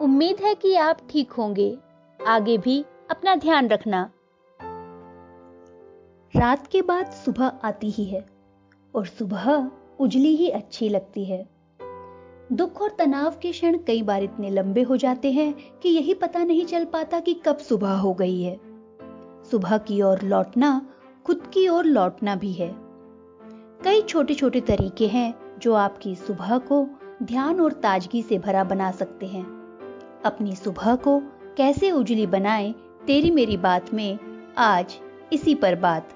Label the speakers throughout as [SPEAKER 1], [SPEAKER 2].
[SPEAKER 1] उम्मीद है कि आप ठीक होंगे। आगे भी अपना ध्यान रखना। रात के बाद सुबह आती ही है और सुबह उजली ही अच्छी लगती है। दुख और तनाव के क्षण कई बार इतने लंबे हो जाते हैं कि यही पता नहीं चल पाता कि कब सुबह हो गई है। सुबह की ओर लौटना, खुद की ओर लौटना भी है। कई छोटे छोटे तरीके हैं जो आपकी सुबह को ध्यान और ताजगी से भरा बना सकते हैं। अपनी सुबह को कैसे उजली बनाएँ, तेरी मेरी बात में आज इसी पर बात।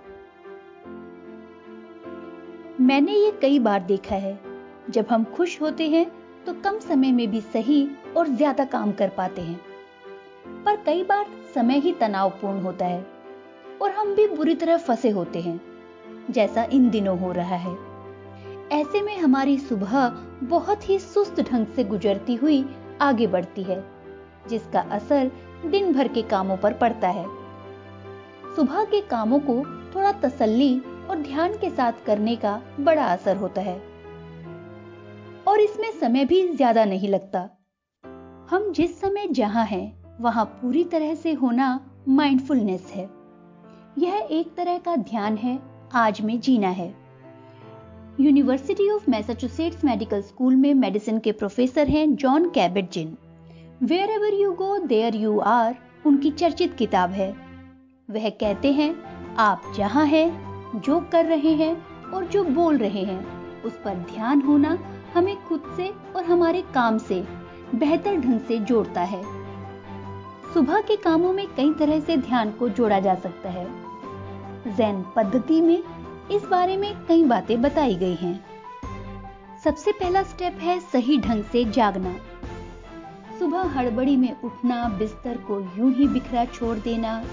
[SPEAKER 1] मैंने ये कई बार देखा है, जब हम खुश होते हैं तो कम समय में भी सही और ज़्यादा काम कर पाते हैं। पर कई बार समय ही तनावपूर्ण होता है, और हम भी बुरी तरह फंसे होते हैं, जैसा इन दिनों हो रहा है। ऐसे में हमारी सुबह बहुत ही सुस्त ढंग से गुजरती हुई आगे बढ़ती है, जिसका असर दिन भर के कामों पर पड़ता है। सुबह के कामों को थोड़ा तसल्ली और ध्यान के साथ करने का बड़ा असर होता है। और इसमें समय भी ज़्यादा नहीं लगता। हम जिस समय जहाँ हैं, वहाँ पूरी तरह से होना माइंडफुलनेस है। यह एक तरह का ध्यान है, आज में जीना है। University of Massachusetts medical school में मेडिसिन के प्रोफेसर हैं Jon Kabat Zinn wherever you go there you are उनकी चर्चित किताब है। वह कहते हैं, आप जहाँ हैं, जो कर रहे हैं और जो बोल रहे हैं, उस पर ध्यान होना हमें खुद से और हमारे काम से बेहतर ढंग से जोड़ता है। सुबह के कामों में कई तरह से ध्यान को जोड़ा जा सकता है। जैन पद्धति में इस बारे में कई बातें बताई गई हैं। सबसे पहला स्टेप है सही ढंग से जागना। सुबह हड़बड़ी में उठना, बिस्तर को यूँ ही बिखरा छोड़ देना,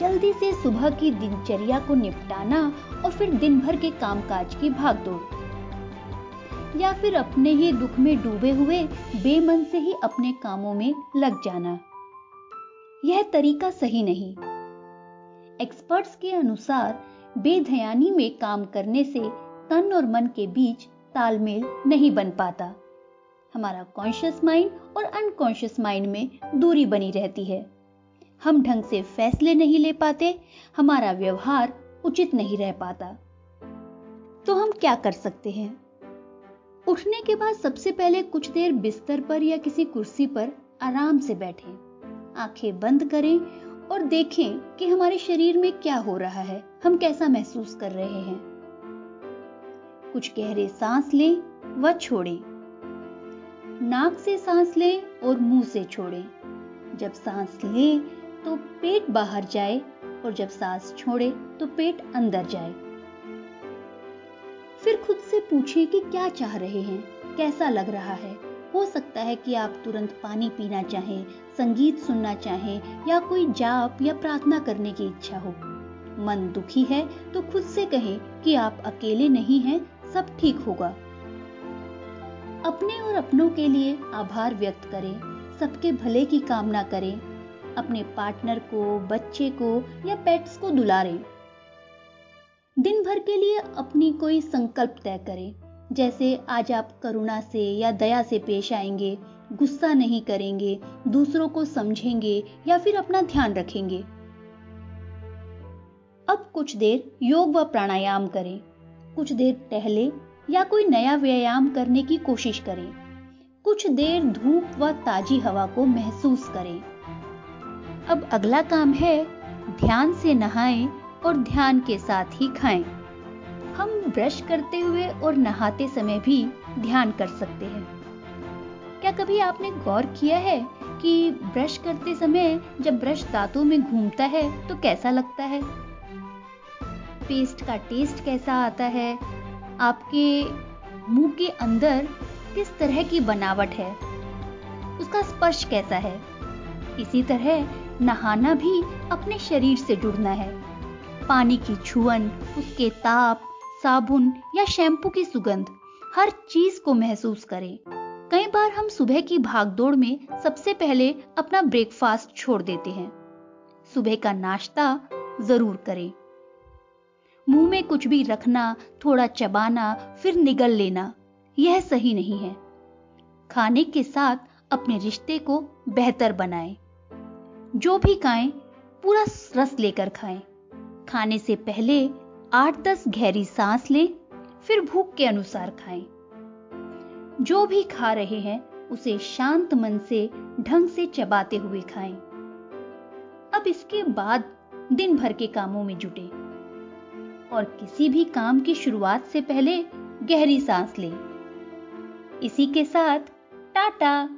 [SPEAKER 1] जल्दी से सुबह की दिनचर्या को निपटाना और फिर दिन भर के कामकाज की भाग भागदौड़ या फिर अपने ही दुख में डूबे हुए, बेमन से ही अपने कामों में लग जाना। यह तरीका सही नहीं। एक्सपर्ट्स के अनुसार बेध्यानी में काम करने से तन और मन के बीच तालमेल नहीं बन पाता। हमारा कॉन्शियस माइंड और अनकॉन्शियस माइंड में दूरी बनी रहती है। हम ढंग से फैसले नहीं ले पाते, हमारा व्यवहार उचित नहीं रह पाता। तो हम क्या कर सकते हैं? उठने के बाद सबसे पहले कुछ देर बिस्तर पर या किसी कुर्सी पर आराम से बैठें। आँखें बंद करें और देखें कि हमारे शरीर में क्या हो रहा है, हम कैसा महसूस कर रहे हैं। कुछ गहरे सांस लें व छोड़ें। नाक से सांस लें और मुँह से छोड़ें। जब सांस लें तो पेट बाहर जाए और जब सांस छोड़े तो पेट अंदर जाए। फिर खुद से पूछें कि क्या चाह रहे हैं, कैसा लग रहा है। हो सकता है कि आप तुरंत पानी पीना चाहें, संगीत सुनना चाहें, या कोई जाप या प्रार्थना करने की इच्छा हो। मन दुखी है तो खुद से कहें कि आप अकेले नहीं हैं, सब ठीक होगा। अपने और अपनों के लिए आभार व्यक्त करें, सबके भले की कामना करें, अपने पार्टनर को, बच्चे को या पेट्स को दुलारें। दिन भर के लिए अपनी कोई संकल्प तय करें। जैसे आज आप करुणा से या दया से पेश आएँगे, गुस्सा नहीं करेंगे, दूसरों को समझेंगे या फिर अपना ध्यान रखेंगे। अब कुछ देर योग व प्राणायाम करें। कुछ देर टहले या कोई नया व्यायाम करने की कोशिश करें। कुछ देर धूप व ताजी हवा को महसूस करें। अब अगला काम है ध्यान से नहाएँ और ध्यान के साथ ही खाएँ। हम ब्रश करते हुए और नहाते समय भी ध्यान कर सकते हैं। क्या कभी आपने गौर किया है कि ब्रश करते समय जब ब्रश दांतों में घूमता है तो कैसा लगता है? पेस्ट का टेस्ट कैसा आता है? आपके मुँह के अंदर किस तरह की बनावट है? उसका स्पर्श कैसा है? इसी तरह नहाना भी अपने शरीर से जुड़ना है। पानी की छुअन, उसके ताप साबुन या शैम्पू की सुगंध हर चीज़ को महसूस करें। कई बार हम सुबह की भागदौड़ में सबसे पहले अपना ब्रेकफास्ट छोड़ देते हैं। सुबह का नाश्ता ज़रूर करें। मुँह में कुछ भी रखना, थोड़ा चबाना, फिर निगल लेना, यह सही नहीं है। खाने के साथ अपने रिश्ते को बेहतर बनाएँ। जो भी खाएँ, पूरा रस लेकर खाएँ। खाने से पहले आठ दस गहरी सांस लें, फिर भूख के अनुसार खाएँ। जो भी खा रहे हैं, उसे शांत मन से, ढंग से चबाते हुए खाएँ। अब इसके बाद दिन भर के कामों में जुटे और किसी भी काम की शुरुआत से पहले गहरी सांस लें। इसी के साथ, टाटा!